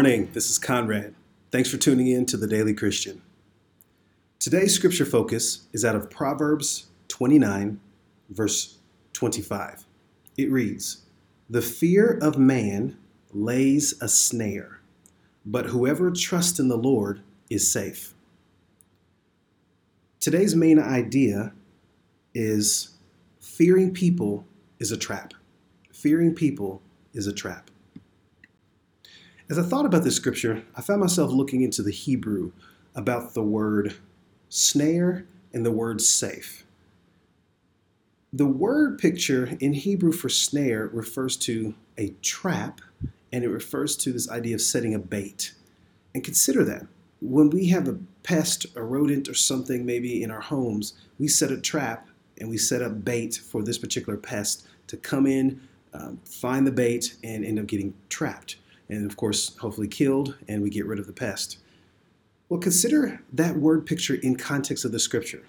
This is Conrad. Thanks for tuning in to the Daily Christian. Today's scripture focus is out of Proverbs 29, verse 25. It reads The fear of man lays a snare, but whoever trusts in the Lord is safe. Today's main idea is fearing people is a trap. Fearing people is a trap. As I thought about this scripture, I found myself looking into the Hebrew about the word snare and the word safe. The word picture in Hebrew for snare refers to a trap and it refers to this idea of setting a bait. And consider that. When we have a pest, a rodent, or something maybe in our homes, we set a trap and we set up bait for this particular pest to come in, um, find the bait, and end up getting trapped and of course, hopefully killed, and we get rid of the pest. Well, consider that word picture in context of the scripture.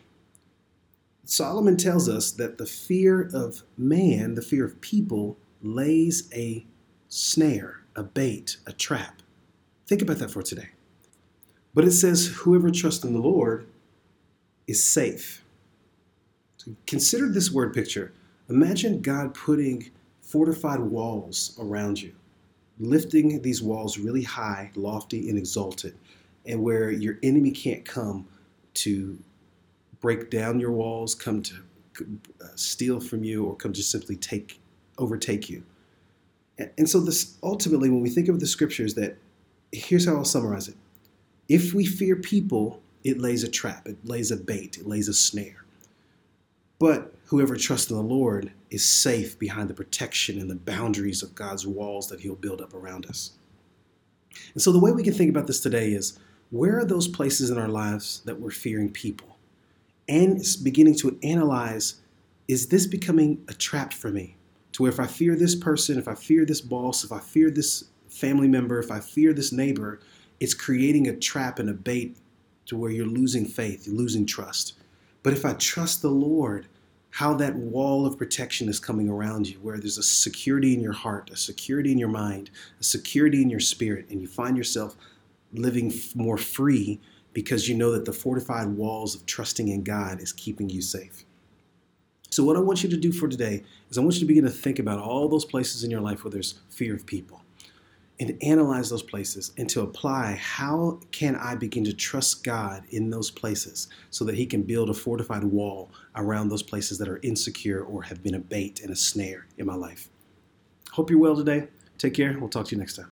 Solomon tells us that the fear of man, the fear of people, lays a snare, a bait, a trap. Think about that for today. But it says, whoever trusts in the Lord is safe. So consider this word picture. Imagine God putting fortified walls around you lifting these walls really high, lofty, and exalted, and where your enemy can't come to break down your walls, come to uh, steal from you, or come to simply take overtake you. And so this ultimately, when we think of the scriptures, that here's how I'll summarize it. If we fear people, it lays a trap, it lays a bait, it lays a snare. But whoever trusts in the Lord is safe behind the protection and the boundaries of God's walls that He'll build up around us. And so, the way we can think about this today is where are those places in our lives that we're fearing people? And beginning to analyze is this becoming a trap for me? To where if I fear this person, if I fear this boss, if I fear this family member, if I fear this neighbor, it's creating a trap and a bait to where you're losing faith, you're losing trust. But if I trust the Lord, how that wall of protection is coming around you, where there's a security in your heart, a security in your mind, a security in your spirit, and you find yourself living more free because you know that the fortified walls of trusting in God is keeping you safe. So, what I want you to do for today is I want you to begin to think about all those places in your life where there's fear of people and analyze those places and to apply how can I begin to trust God in those places so that He can build a fortified wall around those places that are insecure or have been a bait and a snare in my life. Hope you're well today. Take care. We'll talk to you next time.